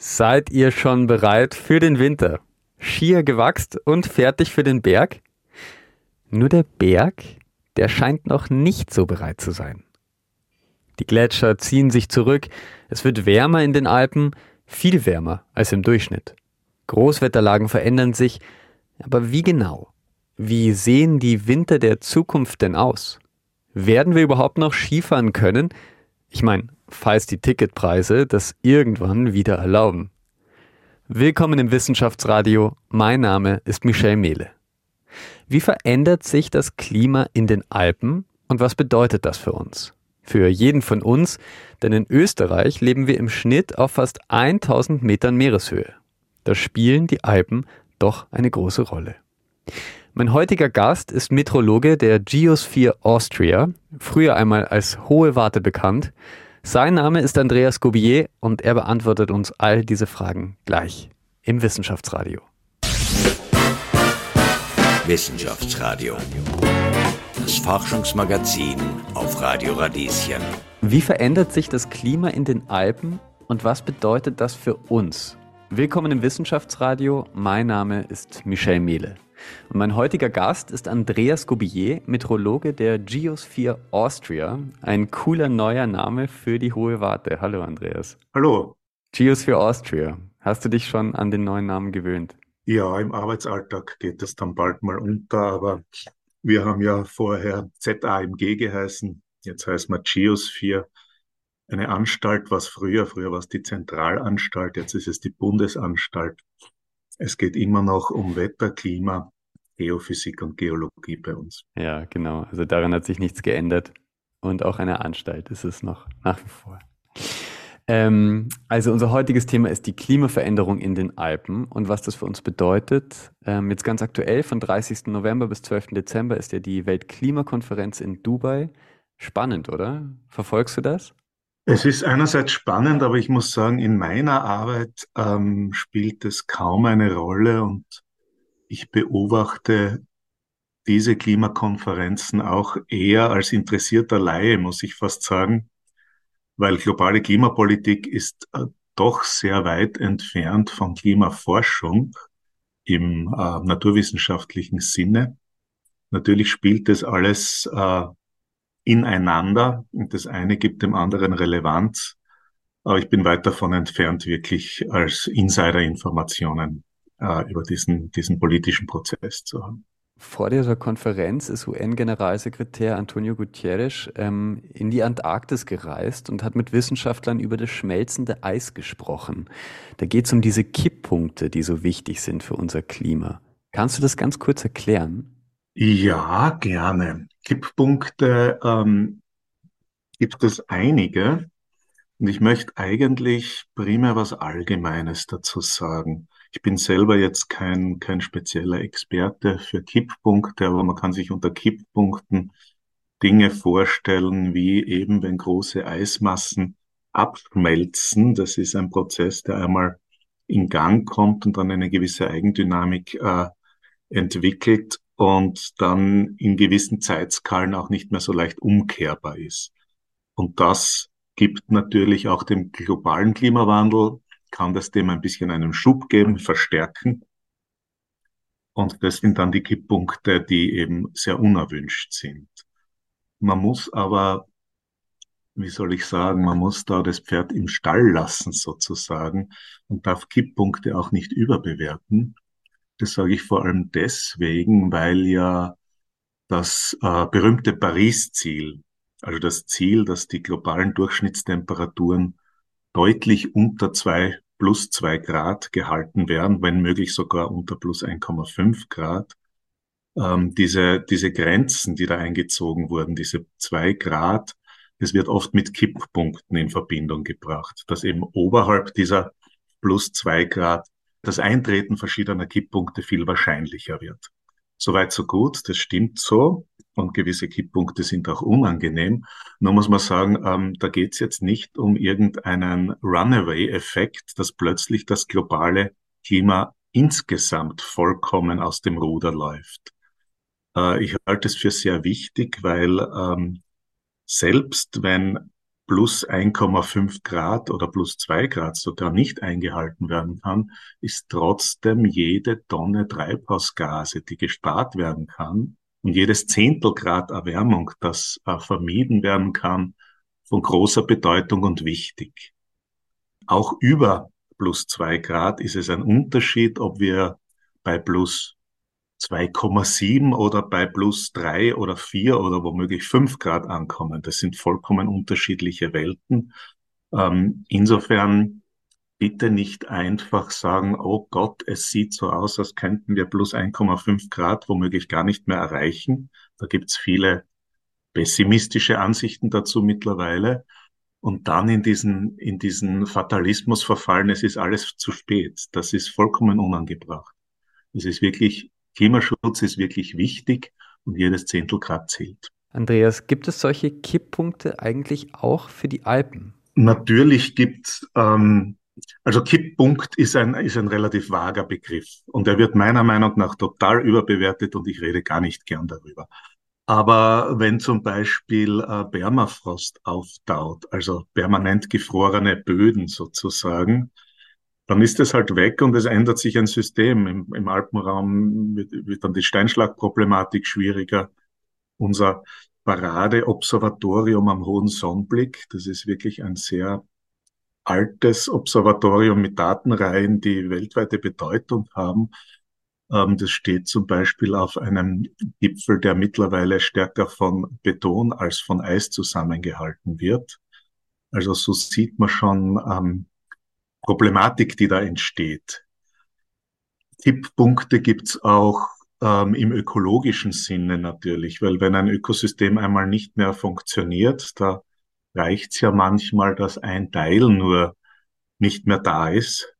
Seid ihr schon bereit für den Winter? Schier gewachst und fertig für den Berg? Nur der Berg, der scheint noch nicht so bereit zu sein. Die Gletscher ziehen sich zurück, es wird wärmer in den Alpen, viel wärmer als im Durchschnitt. Großwetterlagen verändern sich, aber wie genau? Wie sehen die Winter der Zukunft denn aus? Werden wir überhaupt noch Skifahren können? Ich meine, falls die Ticketpreise das irgendwann wieder erlauben. Willkommen im Wissenschaftsradio. Mein Name ist Michel Mehle. Wie verändert sich das Klima in den Alpen und was bedeutet das für uns? Für jeden von uns, denn in Österreich leben wir im Schnitt auf fast 1000 Metern Meereshöhe. Da spielen die Alpen doch eine große Rolle. Mein heutiger Gast ist Metrologe der Geosphere Austria, früher einmal als Hohe Warte bekannt. Sein Name ist Andreas Gobier und er beantwortet uns all diese Fragen gleich im Wissenschaftsradio. Wissenschaftsradio. Das Forschungsmagazin auf Radio Radieschen. Wie verändert sich das Klima in den Alpen und was bedeutet das für uns? Willkommen im Wissenschaftsradio. Mein Name ist Michel Mehle. Und mein heutiger Gast ist Andreas Gobillet, Metrologe der Geosphere Austria. Ein cooler neuer Name für die Hohe Warte. Hallo Andreas. Hallo. Geosphere Austria. Hast du dich schon an den neuen Namen gewöhnt? Ja, im Arbeitsalltag geht das dann bald mal unter, aber wir haben ja vorher ZAMG geheißen, jetzt heißt man Geosphere. Eine Anstalt, was früher, früher war es die Zentralanstalt, jetzt ist es die Bundesanstalt. Es geht immer noch um Wetter, Klima, Geophysik und Geologie bei uns. Ja, genau. Also daran hat sich nichts geändert. Und auch eine Anstalt ist es noch nach wie vor. Ähm, also unser heutiges Thema ist die Klimaveränderung in den Alpen und was das für uns bedeutet. Ähm, jetzt ganz aktuell, von 30. November bis 12. Dezember ist ja die Weltklimakonferenz in Dubai. Spannend, oder? Verfolgst du das? Es ist einerseits spannend, aber ich muss sagen, in meiner Arbeit ähm, spielt es kaum eine Rolle und ich beobachte diese Klimakonferenzen auch eher als interessierter Laie, muss ich fast sagen, weil globale Klimapolitik ist äh, doch sehr weit entfernt von Klimaforschung im äh, naturwissenschaftlichen Sinne. Natürlich spielt das alles äh, ineinander und das eine gibt dem anderen Relevanz. Aber ich bin weit davon entfernt, wirklich als Insider-Informationen äh, über diesen, diesen politischen Prozess zu haben. Vor dieser Konferenz ist UN-Generalsekretär Antonio Guterres ähm, in die Antarktis gereist und hat mit Wissenschaftlern über das schmelzende Eis gesprochen. Da geht es um diese Kipppunkte, die so wichtig sind für unser Klima. Kannst du das ganz kurz erklären? Ja, gerne. Kipppunkte ähm, gibt es einige. Und ich möchte eigentlich primär was Allgemeines dazu sagen. Ich bin selber jetzt kein, kein spezieller Experte für Kipppunkte, aber man kann sich unter Kipppunkten Dinge vorstellen, wie eben wenn große Eismassen abschmelzen. Das ist ein Prozess, der einmal in Gang kommt und dann eine gewisse Eigendynamik äh, entwickelt und dann in gewissen Zeitskalen auch nicht mehr so leicht umkehrbar ist. Und das gibt natürlich auch dem globalen Klimawandel, kann das dem ein bisschen einen Schub geben, verstärken. Und das sind dann die Kipppunkte, die eben sehr unerwünscht sind. Man muss aber, wie soll ich sagen, man muss da das Pferd im Stall lassen sozusagen und darf Kipppunkte auch nicht überbewerten. Das sage ich vor allem deswegen, weil ja das äh, berühmte Paris-Ziel, also das Ziel, dass die globalen Durchschnittstemperaturen deutlich unter zwei plus zwei Grad gehalten werden, wenn möglich sogar unter plus 1,5 Grad. Ähm, diese, diese Grenzen, die da eingezogen wurden, diese zwei Grad, das wird oft mit Kipppunkten in Verbindung gebracht, dass eben oberhalb dieser plus zwei Grad das Eintreten verschiedener Kipppunkte viel wahrscheinlicher wird. Soweit so gut, das stimmt so. Und gewisse Kipppunkte sind auch unangenehm. Nur muss man sagen, ähm, da geht es jetzt nicht um irgendeinen Runaway-Effekt, dass plötzlich das globale Klima insgesamt vollkommen aus dem Ruder läuft. Äh, ich halte es für sehr wichtig, weil ähm, selbst wenn plus 1,5 Grad oder plus 2 Grad sogar nicht eingehalten werden kann, ist trotzdem jede Tonne Treibhausgase, die gespart werden kann, und jedes Zehntelgrad Erwärmung, das äh, vermieden werden kann, von großer Bedeutung und wichtig. Auch über plus zwei Grad ist es ein Unterschied, ob wir bei plus 2,7 oder bei plus drei oder vier oder womöglich fünf Grad ankommen. Das sind vollkommen unterschiedliche Welten. Ähm, insofern bitte nicht einfach sagen, oh Gott, es sieht so aus, als könnten wir plus 1,5 Grad womöglich gar nicht mehr erreichen. Da gibt's viele pessimistische Ansichten dazu mittlerweile. Und dann in diesen, in diesen Fatalismus verfallen, es ist alles zu spät. Das ist vollkommen unangebracht. Es ist wirklich, Klimaschutz ist wirklich wichtig und jedes Zehntel Grad zählt. Andreas, gibt es solche Kipppunkte eigentlich auch für die Alpen? Natürlich gibt ähm, also Kipppunkt ist ein, ist ein relativ vager Begriff und er wird meiner Meinung nach total überbewertet und ich rede gar nicht gern darüber. Aber wenn zum Beispiel äh, Permafrost auftaut, also permanent gefrorene Böden sozusagen, dann ist es halt weg und es ändert sich ein System. Im, im Alpenraum wird, wird dann die Steinschlagproblematik schwieriger. Unser Paradeobservatorium am Hohen Sonnenblick, das ist wirklich ein sehr altes Observatorium mit Datenreihen, die weltweite Bedeutung haben. Ähm, das steht zum Beispiel auf einem Gipfel, der mittlerweile stärker von Beton als von Eis zusammengehalten wird. Also so sieht man schon Problematik, die da entsteht. Tipppunkte gibt's auch ähm, im ökologischen Sinne natürlich, weil wenn ein Ökosystem einmal nicht mehr funktioniert, da reicht's ja manchmal, dass ein Teil nur nicht mehr da ist.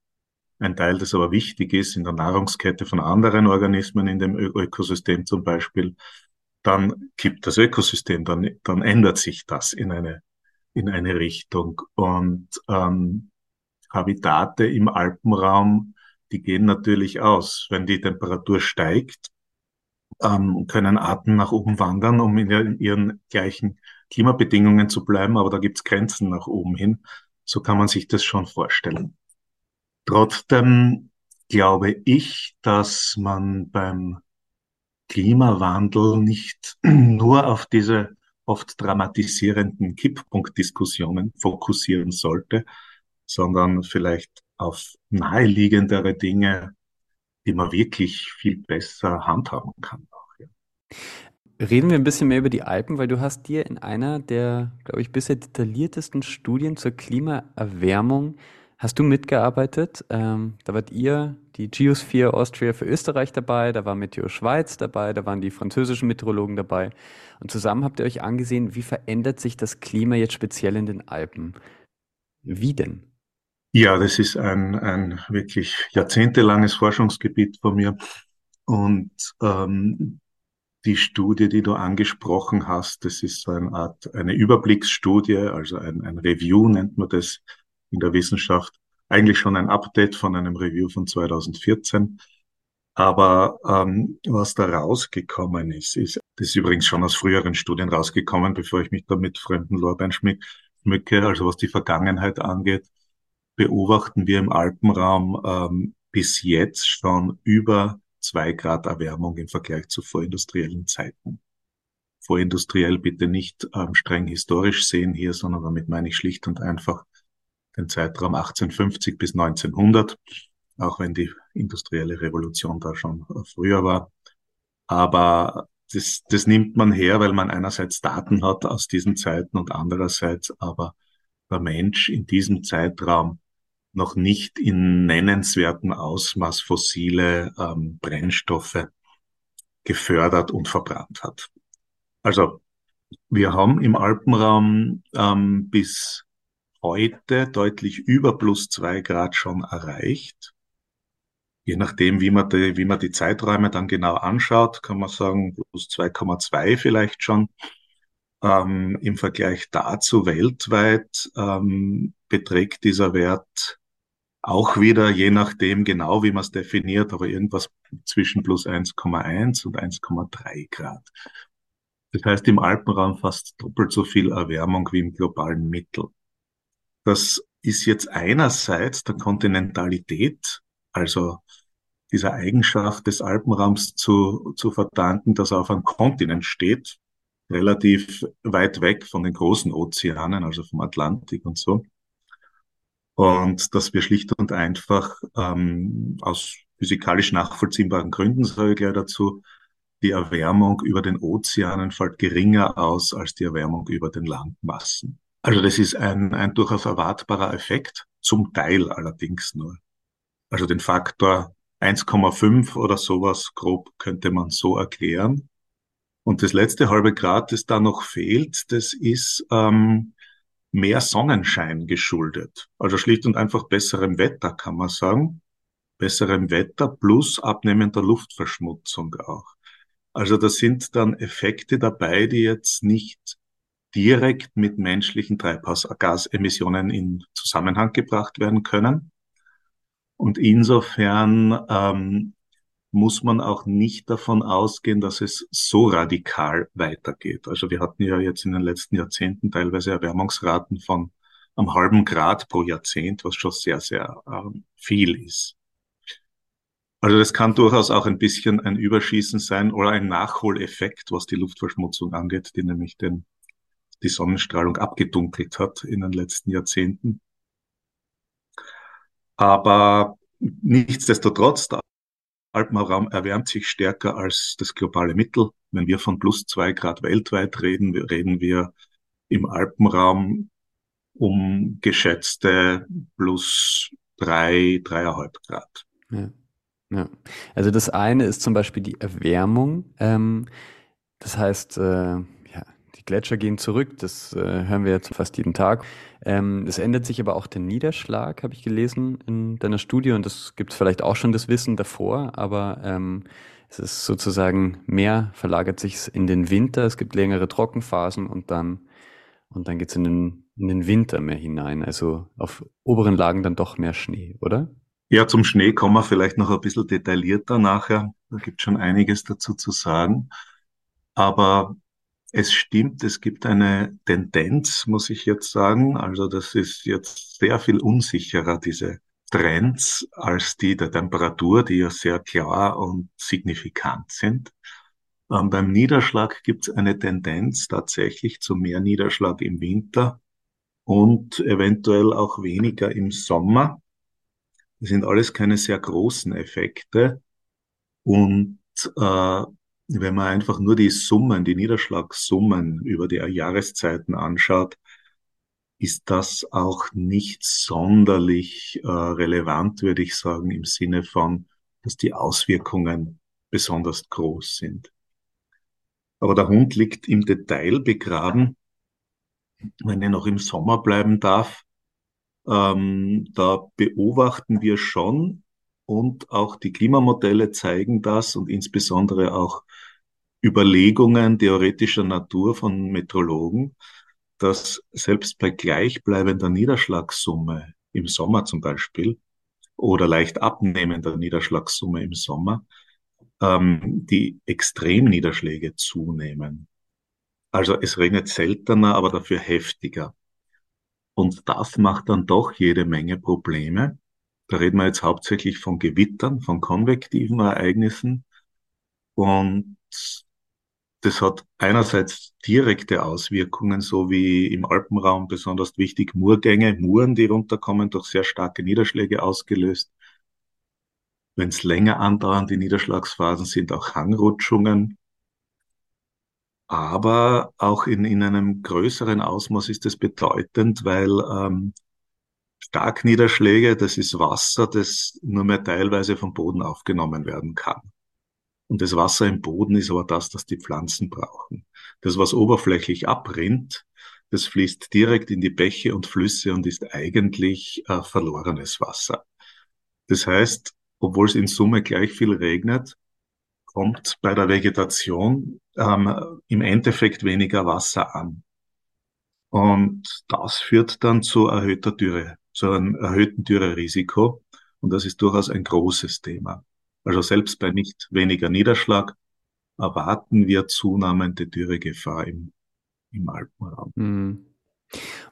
Ein Teil, das aber wichtig ist in der Nahrungskette von anderen Organismen in dem Ö Ökosystem zum Beispiel, dann kippt das Ökosystem, dann, dann ändert sich das in eine, in eine Richtung. Und ähm, Habitate im Alpenraum, die gehen natürlich aus. Wenn die Temperatur steigt, ähm, können Arten nach oben wandern, um in ihren gleichen Klimabedingungen zu bleiben, aber da gibt's Grenzen nach oben hin. So kann man sich das schon vorstellen. Trotzdem glaube ich, dass man beim Klimawandel nicht nur auf diese oft dramatisierenden Kipppunktdiskussionen fokussieren sollte, sondern vielleicht auf naheliegendere Dinge, die man wirklich viel besser handhaben kann. Auch, ja. Reden wir ein bisschen mehr über die Alpen, weil du hast dir in einer der, glaube ich, bisher detailliertesten Studien zur Klimaerwärmung hast du mitgearbeitet. Ähm, da wart ihr, die Geosphere Austria für Österreich dabei, da war Meteo Schweiz dabei, da waren die französischen Meteorologen dabei. Und zusammen habt ihr euch angesehen, wie verändert sich das Klima jetzt speziell in den Alpen? Wie denn? Ja, das ist ein, ein wirklich jahrzehntelanges Forschungsgebiet von mir. Und ähm, die Studie, die du angesprochen hast, das ist so eine Art, eine Überblicksstudie, also ein, ein Review nennt man das in der Wissenschaft. Eigentlich schon ein Update von einem Review von 2014. Aber ähm, was da rausgekommen ist, ist, das ist übrigens schon aus früheren Studien rausgekommen, bevor ich mich da mit fremden Lorbein schmücke, also was die Vergangenheit angeht, beobachten wir im Alpenraum ähm, bis jetzt schon über zwei Grad Erwärmung im Vergleich zu vorindustriellen Zeiten. Vorindustriell bitte nicht ähm, streng historisch sehen hier, sondern damit meine ich schlicht und einfach den Zeitraum 1850 bis 1900, auch wenn die industrielle Revolution da schon äh, früher war. Aber das, das nimmt man her, weil man einerseits Daten hat aus diesen Zeiten und andererseits aber der Mensch in diesem Zeitraum noch nicht in nennenswertem Ausmaß fossile ähm, Brennstoffe gefördert und verbrannt hat. Also wir haben im Alpenraum ähm, bis heute deutlich über plus zwei Grad schon erreicht. Je nachdem, wie man die, wie man die Zeiträume dann genau anschaut, kann man sagen, plus 2,2 vielleicht schon. Ähm, Im Vergleich dazu weltweit ähm, beträgt dieser Wert auch wieder, je nachdem genau, wie man es definiert, aber irgendwas zwischen plus 1,1 und 1,3 Grad. Das heißt im Alpenraum fast doppelt so viel Erwärmung wie im globalen Mittel. Das ist jetzt einerseits der Kontinentalität, also dieser Eigenschaft des Alpenraums zu, zu verdanken, dass er auf einem Kontinent steht, relativ weit weg von den großen Ozeanen, also vom Atlantik und so. Und dass wir schlicht und einfach ähm, aus physikalisch nachvollziehbaren Gründen, sage ich gleich dazu, die Erwärmung über den Ozeanen fällt geringer aus als die Erwärmung über den Landmassen. Also das ist ein, ein durchaus erwartbarer Effekt, zum Teil allerdings nur. Also den Faktor 1,5 oder sowas grob könnte man so erklären. Und das letzte halbe Grad, das da noch fehlt, das ist ähm, mehr Sonnenschein geschuldet. Also schlicht und einfach besserem Wetter, kann man sagen. Besserem Wetter plus abnehmender Luftverschmutzung auch. Also da sind dann Effekte dabei, die jetzt nicht direkt mit menschlichen Treibhausgasemissionen in Zusammenhang gebracht werden können. Und insofern ähm, muss man auch nicht davon ausgehen, dass es so radikal weitergeht. Also wir hatten ja jetzt in den letzten Jahrzehnten teilweise Erwärmungsraten von einem halben Grad pro Jahrzehnt, was schon sehr, sehr ähm, viel ist. Also das kann durchaus auch ein bisschen ein Überschießen sein oder ein Nachholeffekt, was die Luftverschmutzung angeht, die nämlich den, die Sonnenstrahlung abgedunkelt hat in den letzten Jahrzehnten. Aber nichtsdestotrotz, der Alpenraum erwärmt sich stärker als das globale Mittel. Wenn wir von plus zwei Grad weltweit reden, reden wir im Alpenraum um geschätzte plus drei, dreieinhalb Grad. Ja. Ja. Also das eine ist zum Beispiel die Erwärmung. Ähm, das heißt, äh, Gletscher gehen zurück, das äh, hören wir jetzt fast jeden Tag. Ähm, es ändert sich aber auch der Niederschlag, habe ich gelesen in deiner Studie, und das gibt es vielleicht auch schon das Wissen davor, aber ähm, es ist sozusagen mehr, verlagert sich in den Winter, es gibt längere Trockenphasen und dann, und dann geht es in den, in den Winter mehr hinein. Also auf oberen Lagen dann doch mehr Schnee, oder? Ja, zum Schnee kommen wir vielleicht noch ein bisschen detaillierter nachher. Da gibt schon einiges dazu zu sagen. Aber es stimmt, es gibt eine Tendenz, muss ich jetzt sagen. Also das ist jetzt sehr viel unsicherer, diese Trends, als die der Temperatur, die ja sehr klar und signifikant sind. Ähm, beim Niederschlag gibt es eine Tendenz tatsächlich zu mehr Niederschlag im Winter und eventuell auch weniger im Sommer. Das sind alles keine sehr großen Effekte. Und äh, wenn man einfach nur die Summen, die Niederschlagssummen über die Jahreszeiten anschaut, ist das auch nicht sonderlich äh, relevant, würde ich sagen, im Sinne von, dass die Auswirkungen besonders groß sind. Aber der Hund liegt im Detail begraben. Wenn er noch im Sommer bleiben darf, ähm, da beobachten wir schon und auch die Klimamodelle zeigen das und insbesondere auch Überlegungen theoretischer Natur von Metrologen, dass selbst bei gleichbleibender Niederschlagssumme im Sommer zum Beispiel oder leicht abnehmender Niederschlagssumme im Sommer ähm, die Extremniederschläge zunehmen. Also es regnet seltener, aber dafür heftiger. Und das macht dann doch jede Menge Probleme. Da reden wir jetzt hauptsächlich von Gewittern, von konvektiven Ereignissen. Und das hat einerseits direkte Auswirkungen, so wie im Alpenraum besonders wichtig Murgänge, Muren, die runterkommen, durch sehr starke Niederschläge ausgelöst. Wenn es länger andauern, die Niederschlagsphasen sind auch Hangrutschungen, aber auch in, in einem größeren Ausmaß ist es bedeutend, weil ähm, Starkniederschläge, das ist Wasser, das nur mehr teilweise vom Boden aufgenommen werden kann. Und das Wasser im Boden ist aber das, das die Pflanzen brauchen. Das, was oberflächlich abrinnt, das fließt direkt in die Bäche und Flüsse und ist eigentlich äh, verlorenes Wasser. Das heißt, obwohl es in Summe gleich viel regnet, kommt bei der Vegetation ähm, im Endeffekt weniger Wasser an. Und das führt dann zu erhöhter Dürre, zu einem erhöhten Dürrerisiko. Und das ist durchaus ein großes Thema. Also selbst bei nicht weniger Niederschlag erwarten wir zunehmende Dürregefahr im, im Alpenraum. Mhm.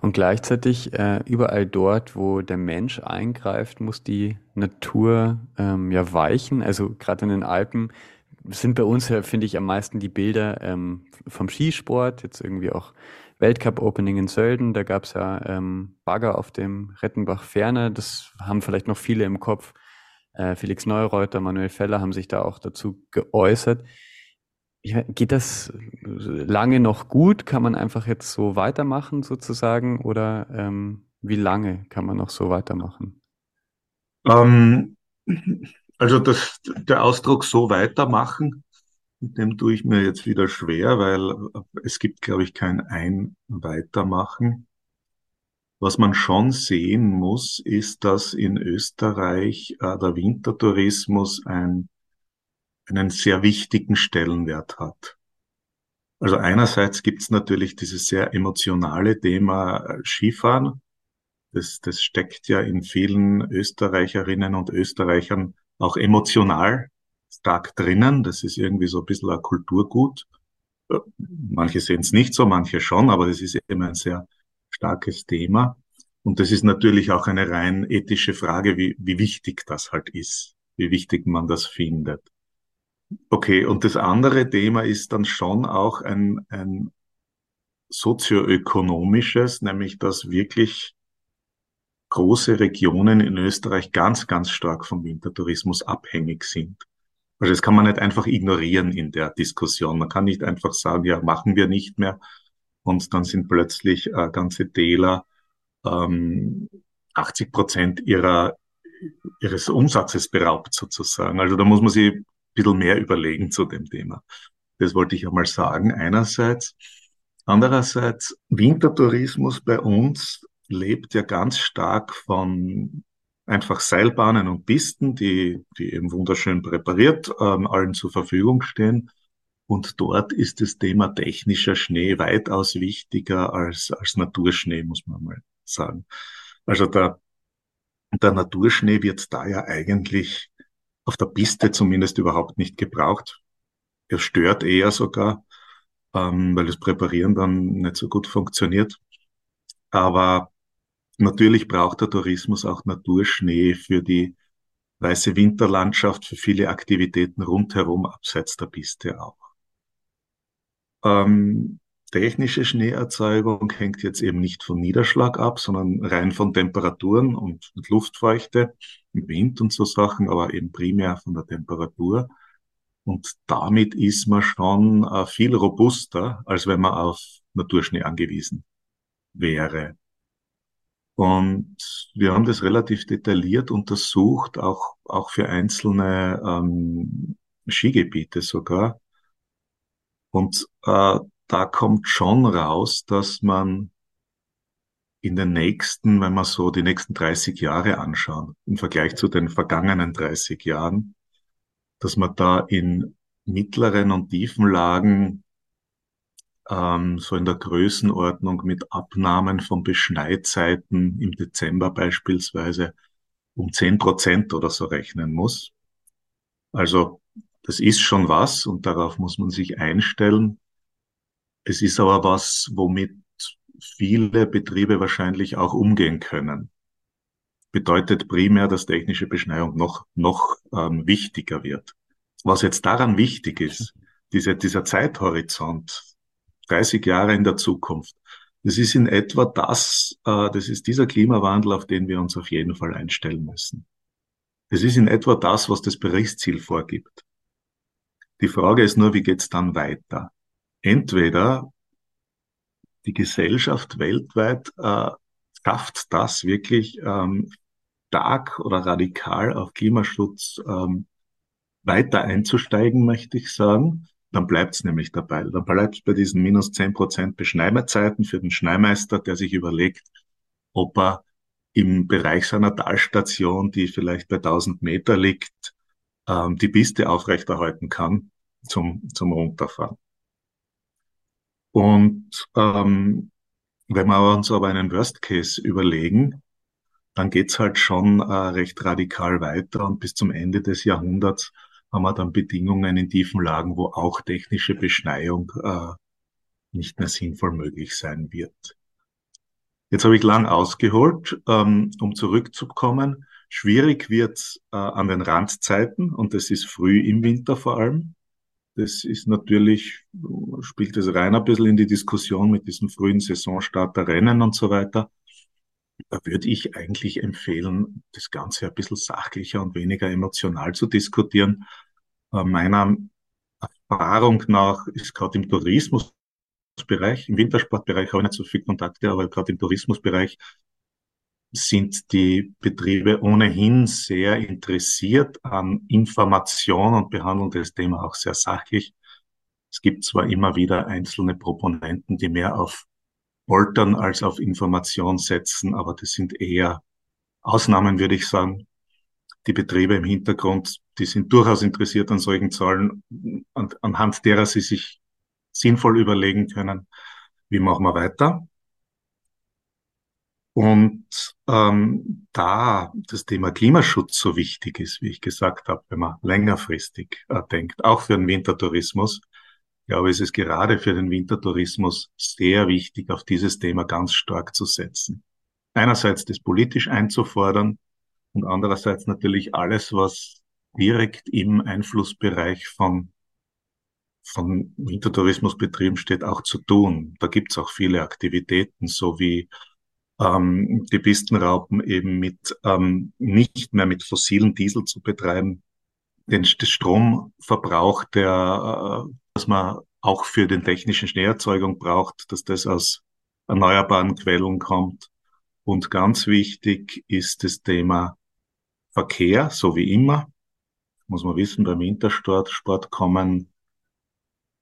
Und gleichzeitig äh, überall dort, wo der Mensch eingreift, muss die Natur ähm, ja weichen. Also gerade in den Alpen sind bei uns finde ich, am meisten die Bilder ähm, vom Skisport, jetzt irgendwie auch Weltcup-Opening in Sölden, da gab es ja ähm, Bagger auf dem Rettenbach Ferne, das haben vielleicht noch viele im Kopf. Äh, Felix Neureuter, Manuel Feller haben sich da auch dazu geäußert. Geht das lange noch gut? Kann man einfach jetzt so weitermachen sozusagen? Oder ähm, wie lange kann man noch so weitermachen? Ähm, also das, der Ausdruck so weitermachen, dem tue ich mir jetzt wieder schwer, weil es gibt, glaube ich, kein ein Weitermachen. Was man schon sehen muss, ist, dass in Österreich äh, der Wintertourismus ein einen sehr wichtigen Stellenwert hat. Also einerseits gibt es natürlich dieses sehr emotionale Thema äh, Skifahren. Das, das steckt ja in vielen Österreicherinnen und Österreichern auch emotional stark drinnen. Das ist irgendwie so ein bisschen ein Kulturgut. Äh, manche sehen es nicht so, manche schon, aber das ist immer ein sehr starkes Thema. Und das ist natürlich auch eine rein ethische Frage, wie, wie wichtig das halt ist, wie wichtig man das findet. Okay, und das andere Thema ist dann schon auch ein, ein sozioökonomisches, nämlich dass wirklich große Regionen in Österreich ganz, ganz stark vom Wintertourismus abhängig sind. Also das kann man nicht einfach ignorieren in der Diskussion. Man kann nicht einfach sagen, ja, machen wir nicht mehr. Und dann sind plötzlich äh, ganze Täler ähm, 80 Prozent ihrer, ihres Umsatzes beraubt sozusagen. Also da muss man sich bisschen mehr überlegen zu dem Thema. Das wollte ich einmal sagen, einerseits. Andererseits, Wintertourismus bei uns lebt ja ganz stark von einfach Seilbahnen und Pisten, die, die eben wunderschön präpariert ähm, allen zur Verfügung stehen. Und dort ist das Thema technischer Schnee weitaus wichtiger als, als Naturschnee, muss man mal sagen. Also der, der Naturschnee wird da ja eigentlich auf der Piste zumindest überhaupt nicht gebraucht. Er stört eher sogar, ähm, weil das Präparieren dann nicht so gut funktioniert. Aber natürlich braucht der Tourismus auch Naturschnee für die weiße Winterlandschaft, für viele Aktivitäten rundherum, abseits der Piste auch. Ähm, technische Schneeerzeugung hängt jetzt eben nicht vom Niederschlag ab, sondern rein von Temperaturen und Luftfeuchte, Wind und so Sachen, aber eben primär von der Temperatur. Und damit ist man schon äh, viel robuster, als wenn man auf Naturschnee angewiesen wäre. Und wir haben das relativ detailliert untersucht, auch, auch für einzelne ähm, Skigebiete sogar. Und äh, da kommt schon raus, dass man in den nächsten, wenn man so die nächsten 30 Jahre anschaut, im Vergleich zu den vergangenen 30 Jahren, dass man da in mittleren und tiefen Lagen ähm, so in der Größenordnung mit Abnahmen von Beschneizeiten im Dezember beispielsweise um 10 Prozent oder so rechnen muss. Also das ist schon was und darauf muss man sich einstellen. Es ist aber was, womit viele Betriebe wahrscheinlich auch umgehen können. Bedeutet primär, dass technische Beschneiung noch, noch ähm, wichtiger wird. Was jetzt daran wichtig ist, diese, dieser Zeithorizont, 30 Jahre in der Zukunft, das ist in etwa das, äh, das ist dieser Klimawandel, auf den wir uns auf jeden Fall einstellen müssen. Das ist in etwa das, was das Berichtsziel vorgibt. Die Frage ist nur, wie geht's dann weiter? entweder die Gesellschaft weltweit äh, schafft das wirklich ähm, stark oder radikal auf Klimaschutz ähm, weiter einzusteigen, möchte ich sagen, dann bleibt es nämlich dabei. Dann bleibt es bei diesen minus zehn Prozent Beschneimerzeiten für den Schneimeister, der sich überlegt, ob er im Bereich seiner Talstation, die vielleicht bei 1000 Meter liegt, ähm, die Piste aufrechterhalten kann zum, zum Runterfahren. Und ähm, wenn wir uns aber einen Worst Case überlegen, dann geht's halt schon äh, recht radikal weiter und bis zum Ende des Jahrhunderts haben wir dann Bedingungen in tiefen Lagen, wo auch technische Beschneiung äh, nicht mehr sinnvoll möglich sein wird. Jetzt habe ich lang ausgeholt, ähm, um zurückzukommen. Schwierig wird äh, an den Randzeiten und das ist früh im Winter vor allem. Das ist natürlich, spielt es rein ein bisschen in die Diskussion mit diesem frühen Saisonstart der Rennen und so weiter. Da würde ich eigentlich empfehlen, das Ganze ein bisschen sachlicher und weniger emotional zu diskutieren. Äh, meiner Erfahrung nach ist gerade im Tourismusbereich, im Wintersportbereich habe ich nicht so viel Kontakte, aber gerade im Tourismusbereich sind die Betriebe ohnehin sehr interessiert an Information und behandeln das Thema auch sehr sachlich. Es gibt zwar immer wieder einzelne Proponenten, die mehr auf Poltern als auf Information setzen, aber das sind eher Ausnahmen, würde ich sagen. Die Betriebe im Hintergrund, die sind durchaus interessiert an solchen Zahlen, an, anhand derer sie sich sinnvoll überlegen können, wie machen wir weiter. Und ähm, da das Thema Klimaschutz so wichtig ist, wie ich gesagt habe, wenn man längerfristig äh, denkt, auch für den Wintertourismus, glaube ich, ist es gerade für den Wintertourismus sehr wichtig, auf dieses Thema ganz stark zu setzen. Einerseits das politisch einzufordern und andererseits natürlich alles, was direkt im Einflussbereich von von Wintertourismusbetrieben steht, auch zu tun. Da gibt's auch viele Aktivitäten, so wie ähm, die Pistenraupen eben mit ähm, nicht mehr mit fossilen Diesel zu betreiben, den Stromverbrauch, der, äh, dass man auch für den technischen Schneeerzeugung braucht, dass das aus erneuerbaren Quellen kommt. Und ganz wichtig ist das Thema Verkehr, so wie immer. Muss man wissen, beim Wintersport Sport kommen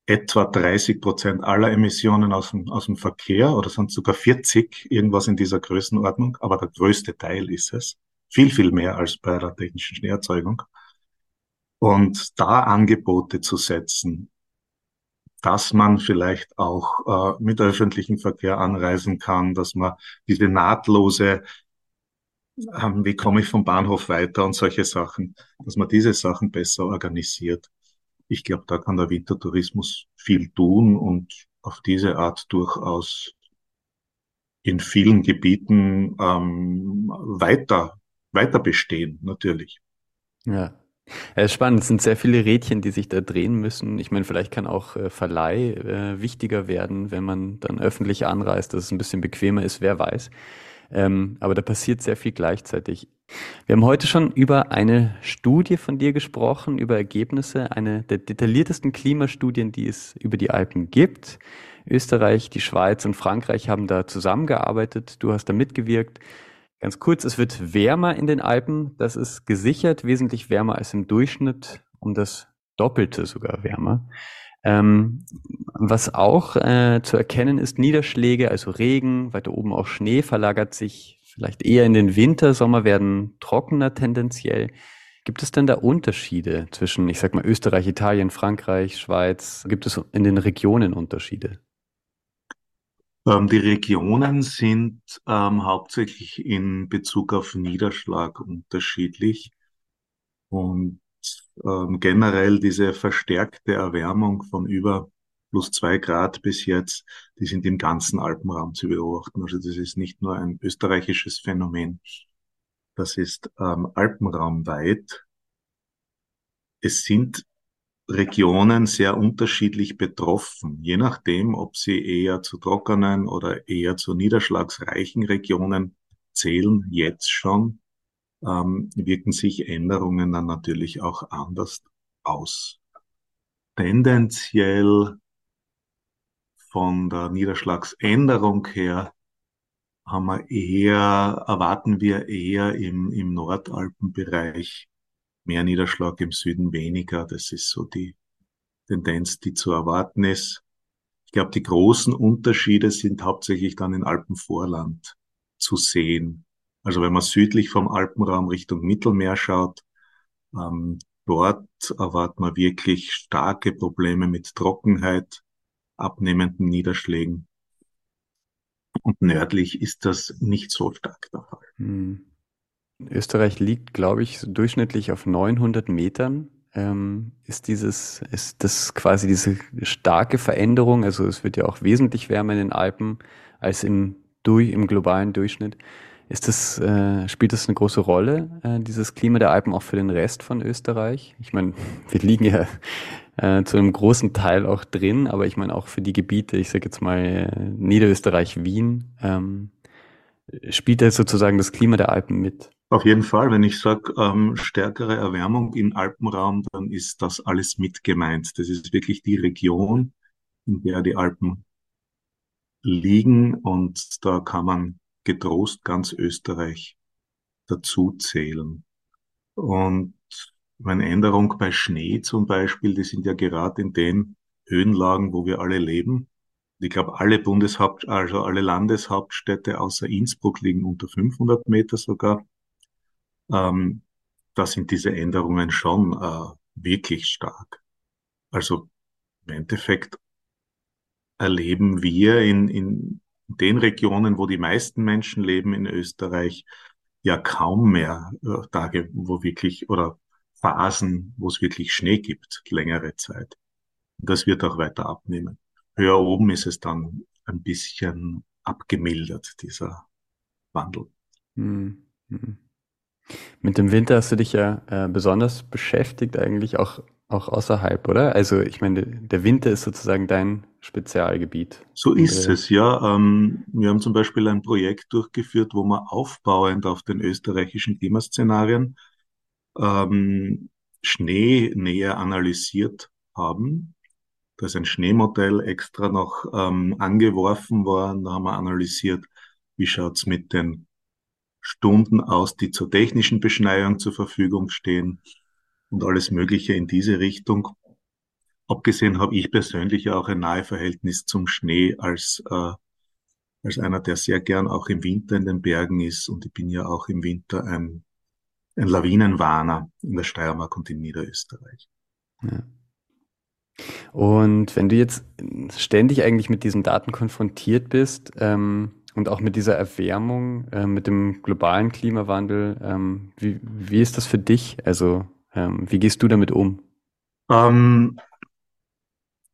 etwa 30 Prozent aller Emissionen aus dem, aus dem Verkehr oder sind sogar 40, irgendwas in dieser Größenordnung, aber der größte Teil ist es. Viel, viel mehr als bei der technischen Schneerzeugung. Und da Angebote zu setzen, dass man vielleicht auch äh, mit öffentlichem Verkehr anreisen kann, dass man diese nahtlose, äh, wie komme ich vom Bahnhof weiter und solche Sachen, dass man diese Sachen besser organisiert ich glaube, da kann der Wintertourismus viel tun und auf diese Art durchaus in vielen Gebieten ähm, weiter, weiter bestehen, natürlich. Ja. Es ist spannend, es sind sehr viele Rädchen, die sich da drehen müssen. Ich meine, vielleicht kann auch äh, Verleih äh, wichtiger werden, wenn man dann öffentlich anreist, dass es ein bisschen bequemer ist, wer weiß. Ähm, aber da passiert sehr viel gleichzeitig. Wir haben heute schon über eine Studie von dir gesprochen, über Ergebnisse, eine der detailliertesten Klimastudien, die es über die Alpen gibt. Österreich, die Schweiz und Frankreich haben da zusammengearbeitet. Du hast da mitgewirkt. Ganz kurz, es wird wärmer in den Alpen. Das ist gesichert, wesentlich wärmer als im Durchschnitt, um das Doppelte sogar wärmer. Ähm, was auch äh, zu erkennen ist, Niederschläge, also Regen, weiter oben auch Schnee, verlagert sich vielleicht eher in den Winter, Sommer werden trockener tendenziell. Gibt es denn da Unterschiede zwischen, ich sag mal, Österreich, Italien, Frankreich, Schweiz? Gibt es in den Regionen Unterschiede? Ähm, die Regionen sind ähm, hauptsächlich in Bezug auf Niederschlag unterschiedlich. Und ähm, generell diese verstärkte Erwärmung von über plus zwei Grad bis jetzt, die sind im ganzen Alpenraum zu beobachten. Also das ist nicht nur ein österreichisches Phänomen, das ist ähm, alpenraumweit. Es sind Regionen sehr unterschiedlich betroffen, je nachdem, ob sie eher zu trockenen oder eher zu niederschlagsreichen Regionen zählen, jetzt schon ähm, wirken sich Änderungen dann natürlich auch anders aus. Tendenziell von der Niederschlagsänderung her haben wir eher, erwarten wir eher im, im Nordalpenbereich mehr Niederschlag, im Süden weniger. Das ist so die Tendenz, die zu erwarten ist. Ich glaube, die großen Unterschiede sind hauptsächlich dann in Alpenvorland zu sehen. Also wenn man südlich vom Alpenraum Richtung Mittelmeer schaut, ähm, dort erwartet man wirklich starke Probleme mit Trockenheit, abnehmenden Niederschlägen. Und nördlich ist das nicht so stark der Fall. Hm. Österreich liegt, glaube ich, durchschnittlich auf 900 Metern. ähm, ist dieses, ist das quasi diese starke Veränderung, also es wird ja auch wesentlich wärmer in den Alpen als im, durch, im globalen Durchschnitt. Ist das, äh, spielt das eine große Rolle, äh, dieses Klima der Alpen auch für den Rest von Österreich? Ich meine, wir liegen ja äh, zu einem großen Teil auch drin, aber ich meine auch für die Gebiete, ich sage jetzt mal äh, Niederösterreich, Wien, ähm, spielt da sozusagen das Klima der Alpen mit? Auf jeden Fall, wenn ich sage ähm, stärkere Erwärmung im Alpenraum, dann ist das alles mit gemeint. Das ist wirklich die Region, in der die Alpen liegen und da kann man getrost ganz Österreich dazu zählen. Und meine Änderung bei Schnee zum Beispiel, die sind ja gerade in den Höhenlagen, wo wir alle leben. Ich glaube, alle Bundeshaupt, also alle Landeshauptstädte außer Innsbruck liegen unter 500 Meter sogar ähm, da sind diese Änderungen schon äh, wirklich stark. Also im Endeffekt erleben wir in, in den Regionen, wo die meisten Menschen leben in Österreich, ja kaum mehr äh, Tage, wo wirklich oder Phasen, wo es wirklich Schnee gibt, längere Zeit. Das wird auch weiter abnehmen. Höher oben ist es dann ein bisschen abgemildert, dieser Wandel. Hm. Hm. Mit dem Winter hast du dich ja äh, besonders beschäftigt, eigentlich auch, auch außerhalb, oder? Also ich meine, der Winter ist sozusagen dein Spezialgebiet. So ist es, ja. Ähm, wir haben zum Beispiel ein Projekt durchgeführt, wo wir aufbauend auf den österreichischen Klimaszenarien ähm, Schnee näher analysiert haben. Da ist ein Schneemodell extra noch ähm, angeworfen worden. Da haben wir analysiert, wie schaut's mit den Stunden aus, die zur technischen Beschneiung zur Verfügung stehen und alles Mögliche in diese Richtung. Abgesehen habe ich persönlich auch ein nahe Verhältnis zum Schnee als, äh, als einer, der sehr gern auch im Winter in den Bergen ist. Und ich bin ja auch im Winter ein, ein Lawinenwarner in der Steiermark und in Niederösterreich. Ja. Und wenn du jetzt ständig eigentlich mit diesen Daten konfrontiert bist, ähm, und auch mit dieser Erwärmung, äh, mit dem globalen Klimawandel, ähm, wie, wie ist das für dich? Also, ähm, wie gehst du damit um? Ähm,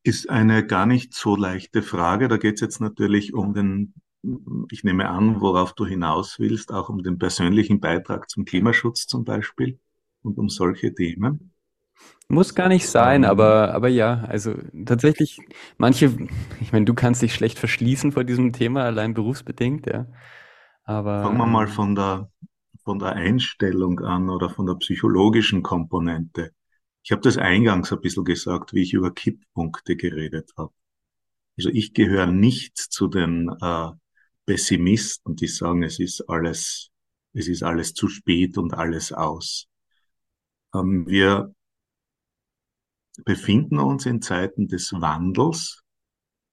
ist eine gar nicht so leichte Frage. Da geht es jetzt natürlich um den, ich nehme an, worauf du hinaus willst, auch um den persönlichen Beitrag zum Klimaschutz zum Beispiel und um solche Themen. Muss gar nicht sein, ähm, aber, aber ja, also tatsächlich, manche, ich meine, du kannst dich schlecht verschließen vor diesem Thema, allein berufsbedingt, ja. Aber. Fangen wir mal von der, von der Einstellung an oder von der psychologischen Komponente. Ich habe das eingangs ein bisschen gesagt, wie ich über Kipppunkte geredet habe. Also ich gehöre nicht zu den äh, Pessimisten, die sagen, es ist alles, es ist alles zu spät und alles aus. Ähm, wir befinden uns in Zeiten des Wandels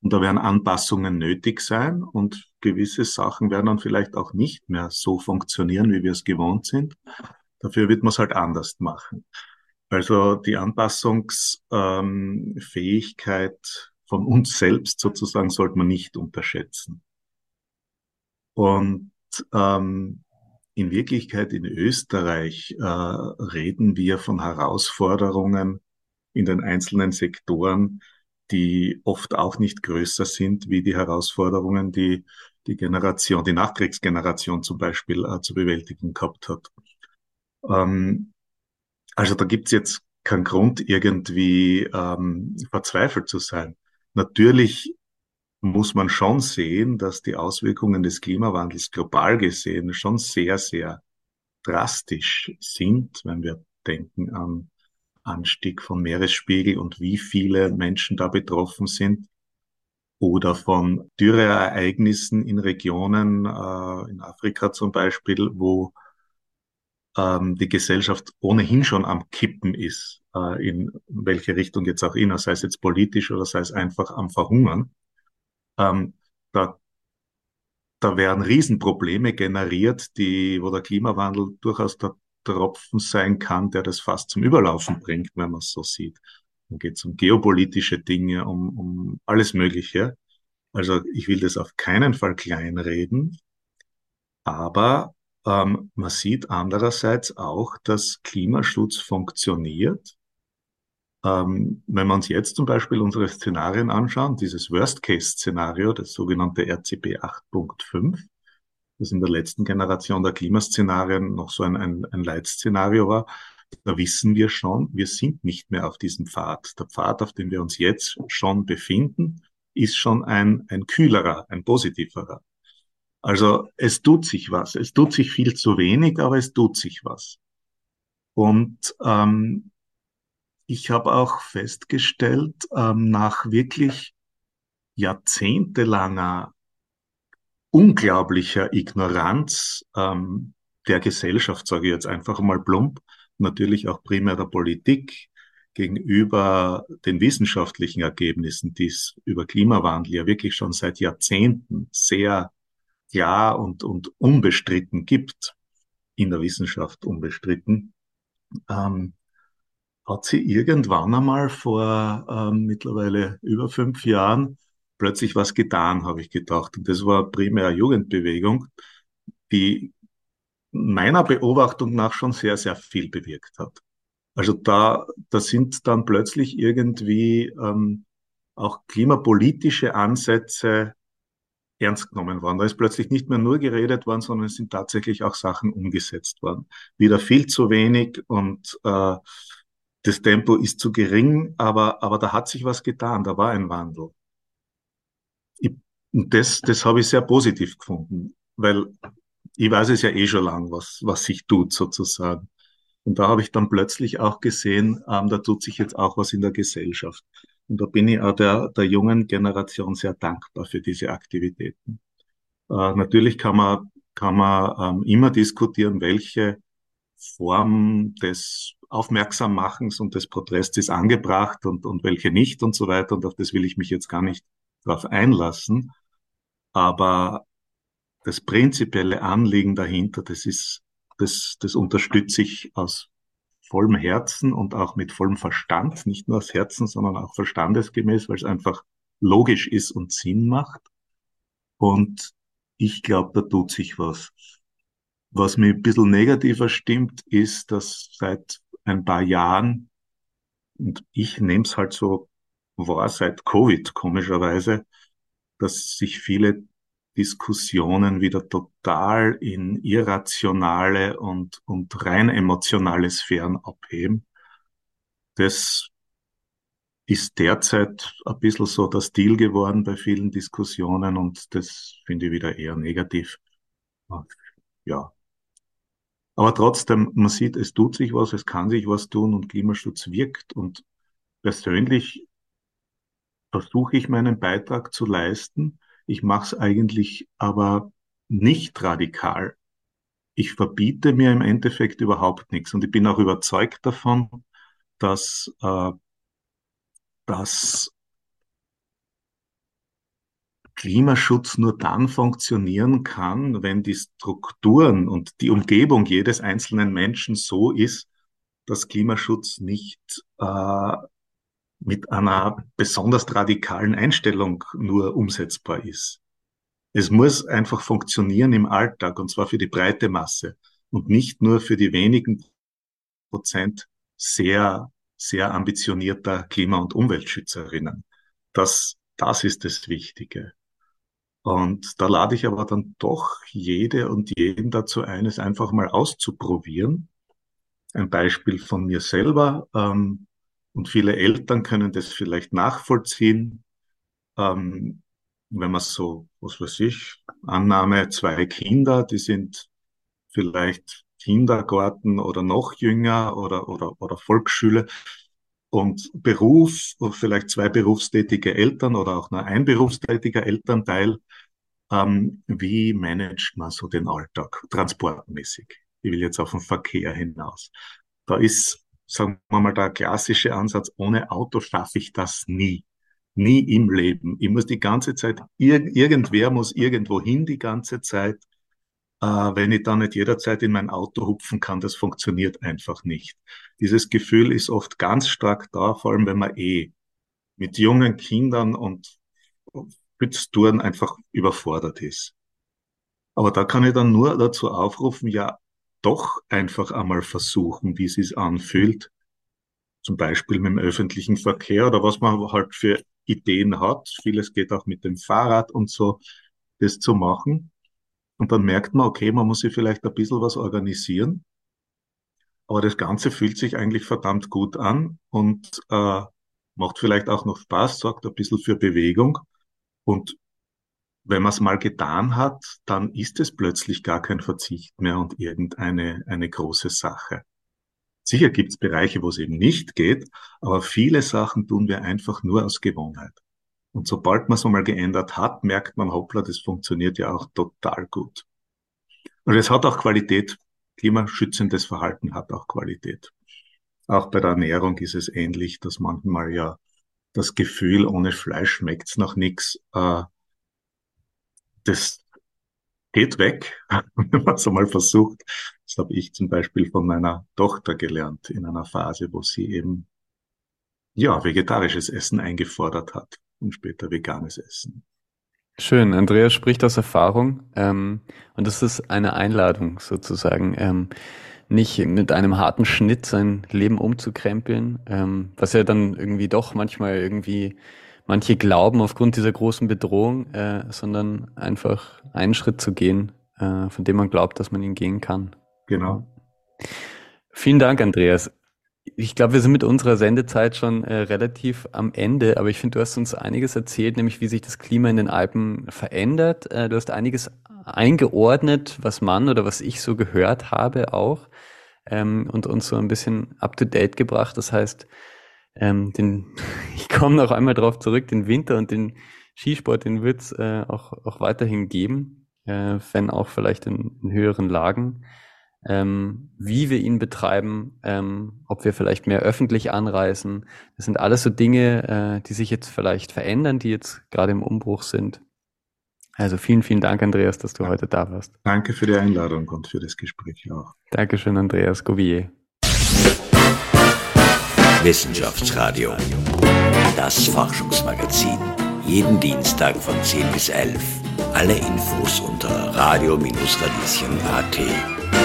und da werden Anpassungen nötig sein und gewisse Sachen werden dann vielleicht auch nicht mehr so funktionieren, wie wir es gewohnt sind. Dafür wird man es halt anders machen. Also die Anpassungsfähigkeit ähm, von uns selbst sozusagen sollte man nicht unterschätzen. Und ähm, in Wirklichkeit in Österreich äh, reden wir von Herausforderungen, in den einzelnen Sektoren, die oft auch nicht größer sind wie die Herausforderungen, die die Generation, die Nachkriegsgeneration zum Beispiel äh, zu bewältigen gehabt hat. Ähm, also da gibt's jetzt keinen Grund, irgendwie ähm, verzweifelt zu sein. Natürlich muss man schon sehen, dass die Auswirkungen des Klimawandels global gesehen schon sehr, sehr drastisch sind, wenn wir denken an Anstieg vom Meeresspiegel und wie viele Menschen da betroffen sind oder von Dürreereignissen in Regionen, äh, in Afrika zum Beispiel, wo ähm, die Gesellschaft ohnehin schon am Kippen ist, äh, in welche Richtung jetzt auch immer, sei es jetzt politisch oder sei es einfach am Verhungern. Ähm, da, da werden Riesenprobleme generiert, die, wo der Klimawandel durchaus der Tropfen sein kann, der das fast zum Überlaufen bringt, wenn man es so sieht. Dann geht es um geopolitische Dinge, um, um alles Mögliche. Also ich will das auf keinen Fall kleinreden, aber ähm, man sieht andererseits auch, dass Klimaschutz funktioniert Ähm, wenn wir uns jetzt zum Beispiel unsere Szenarien anschauen, dieses Worst-Case-Szenario, das sogenannte RCP 8.5, das in der letzten Generation der Klimaszenarien noch so ein, ein, ein Leitszenario war, da wissen wir schon, wir sind nicht mehr auf diesem Pfad. Der Pfad, auf dem wir uns jetzt schon befinden, ist schon ein, ein kühlerer, ein positiverer. Also es tut sich was. Es tut sich viel zu wenig, aber es tut sich was. Und ähm, ich habe auch festgestellt, ähm, nach wirklich jahrzehntelanger unglaublicher Ignoranz ähm, der Gesellschaft, sage ich jetzt einfach mal plump, natürlich auch primär der Politik gegenüber den wissenschaftlichen Ergebnissen, die es über Klimawandel ja wirklich schon seit Jahrzehnten sehr klar und, und unbestritten gibt, in der Wissenschaft unbestritten, ähm, hat sie irgendwann einmal vor ähm, mittlerweile über fünf Jahren plötzlich was getan, habe ich gedacht. Und das war primär Jugendbewegung, die meiner Beobachtung nach schon sehr, sehr viel bewirkt hat. Also da, da sind dann plötzlich irgendwie ähm, auch klimapolitische Ansätze ernst genommen worden. Da ist plötzlich nicht mehr nur geredet worden, sondern es sind tatsächlich auch Sachen umgesetzt worden. Wieder viel zu wenig und äh, das Tempo ist zu gering, aber, aber da hat sich was getan, da war ein Wandel. Und das, das habe ich sehr positiv gefunden, weil ich weiß es ja eh schon lang, was, was sich tut sozusagen. Und da habe ich dann plötzlich auch gesehen, ähm, da tut sich jetzt auch was in der Gesellschaft. Und da bin ich auch der, der jungen Generation sehr dankbar für diese Aktivitäten. Äh, natürlich kann man, kann man ähm, immer diskutieren, welche Form des Aufmerksammachens und des Protests angebracht und, und welche nicht und so weiter. Und auf das will ich mich jetzt gar nicht drauf einlassen. Aber das prinzipielle Anliegen dahinter, das ist, das, das unterstütze ich aus vollem Herzen und auch mit vollem Verstand, nicht nur aus Herzen, sondern auch verstandesgemäß, weil es einfach logisch ist und Sinn macht. Und ich glaube, da tut sich was. Was mir ein bisschen negativer stimmt, ist, dass seit ein paar Jahren, und ich nehme es halt so wahr, seit Covid komischerweise, dass sich viele Diskussionen wieder total in irrationale und, und rein emotionale Sphären abheben. Das ist derzeit ein bisschen so der Stil geworden bei vielen Diskussionen und das finde ich wieder eher negativ. Ja. Aber trotzdem, man sieht, es tut sich was, es kann sich was tun und Klimaschutz wirkt und persönlich versuche ich meinen Beitrag zu leisten ich mache es eigentlich aber nicht radikal. Ich verbiete mir im Endeffekt überhaupt nichts. Und ich bin auch überzeugt davon, dass, äh, dass Klimaschutz nur dann funktionieren kann, wenn die Strukturen und die Umgebung jedes einzelnen Menschen so ist, dass Klimaschutz nicht äh, mit einer besonders radikalen Einstellung nur umsetzbar ist. Es muss einfach funktionieren im Alltag und zwar für die breite Masse und nicht nur für die wenigen Prozent sehr, sehr ambitionierter Klima- und Umweltschützerinnen. Das, das ist das Wichtige. Und da lade ich aber dann doch jede und jeden dazu ein, es einfach mal auszuprobieren. Ein Beispiel von mir selber. Ähm, und viele Eltern können das vielleicht nachvollziehen. Ähm, wenn man so, was weiß ich, Annahme, zwei Kinder, die sind vielleicht Kindergarten oder noch jünger oder, oder, oder Volksschule und Beruf, vielleicht zwei berufstätige Eltern oder auch nur ein berufstätiger Elternteil. Ähm, wie managt man so den Alltag transportmäßig? Ich will jetzt auf den Verkehr hinaus. Da ist sagen wir mal, der klassische Ansatz, ohne Auto schaffe ich das nie. Nie im Leben. Ich muss die ganze Zeit, ir irgendwer muss irgendwo hin die ganze Zeit. Äh, wenn ich dann nicht jederzeit in mein Auto hupfen kann, das funktioniert einfach nicht. Dieses Gefühl ist oft ganz stark da, vor allem wenn man eh mit jungen Kindern und Bütztouren einfach überfordert ist. Aber da kann ich dann nur dazu aufrufen, ja, doch einfach einmal versuchen, wie es sich anfühlt, zum Beispiel mit dem öffentlichen Verkehr oder was man halt für Ideen hat. Vieles geht auch mit dem Fahrrad und so, das zu machen. Und dann merkt man, okay, man muss sich vielleicht ein bisschen was organisieren. Aber das Ganze fühlt sich eigentlich verdammt gut an und äh, macht vielleicht auch noch Spaß, sorgt ein bisschen für Bewegung. Und wenn man es mal getan hat, dann ist es plötzlich gar kein Verzicht mehr und irgendeine eine große Sache. Sicher gibt es Bereiche, wo es eben nicht geht, aber viele Sachen tun wir einfach nur aus Gewohnheit. Und sobald man es einmal geändert hat, merkt man, hoppla, das funktioniert ja auch total gut. Und es hat auch Qualität. Klimaschützendes Verhalten hat auch Qualität. Auch bei der Ernährung ist es ähnlich, dass manchmal ja das Gefühl, ohne Fleisch schmeckt's nach nichts, äh, das geht weg, wenn man es einmal versucht. Das habe ich zum Beispiel von meiner Tochter gelernt in einer Phase, wo sie eben ja vegetarisches Essen eingefordert hat und später veganes Essen. Schön, Andreas spricht aus Erfahrung ähm, und das ist eine Einladung sozusagen, ähm, nicht mit einem harten Schnitt sein Leben umzukrempeln, ähm, was ja dann irgendwie doch manchmal irgendwie manche glauben aufgrund dieser großen Bedrohung, äh, sondern einfach einen Schritt zu gehen, äh, von dem man glaubt, dass man ihn gehen kann. Genau. Vielen Dank, Andreas ich glaube, wir sind mit unserer Sendezeit schon äh, relativ am Ende, aber ich finde, du hast uns einiges erzählt, nämlich wie sich das Klima in den Alpen verändert. Äh, du hast einiges eingeordnet, was man oder was ich so gehört habe auch ähm, und uns so ein bisschen up-to-date gebracht. Das heißt, ähm, den, ich komme noch einmal darauf zurück, den Winter und den Skisport, den wird es äh, auch, auch weiterhin geben, äh, wenn auch vielleicht in, in höheren Lagen ähm, wie wir ihn betreiben, ähm, ob wir vielleicht mehr öffentlich anreisen. Das sind alles so Dinge, äh, die sich jetzt vielleicht verändern, die jetzt gerade im Umbruch sind. Also vielen, vielen Dank, Andreas, dass du heute da warst. Danke für die Einladung und für das Gespräch auch. Dankeschön, Andreas Govier. Wissenschaftsradio. Das Forschungsmagazin. Jeden Dienstag von 10 bis 11. Alle Infos unter radio-radieschen.at.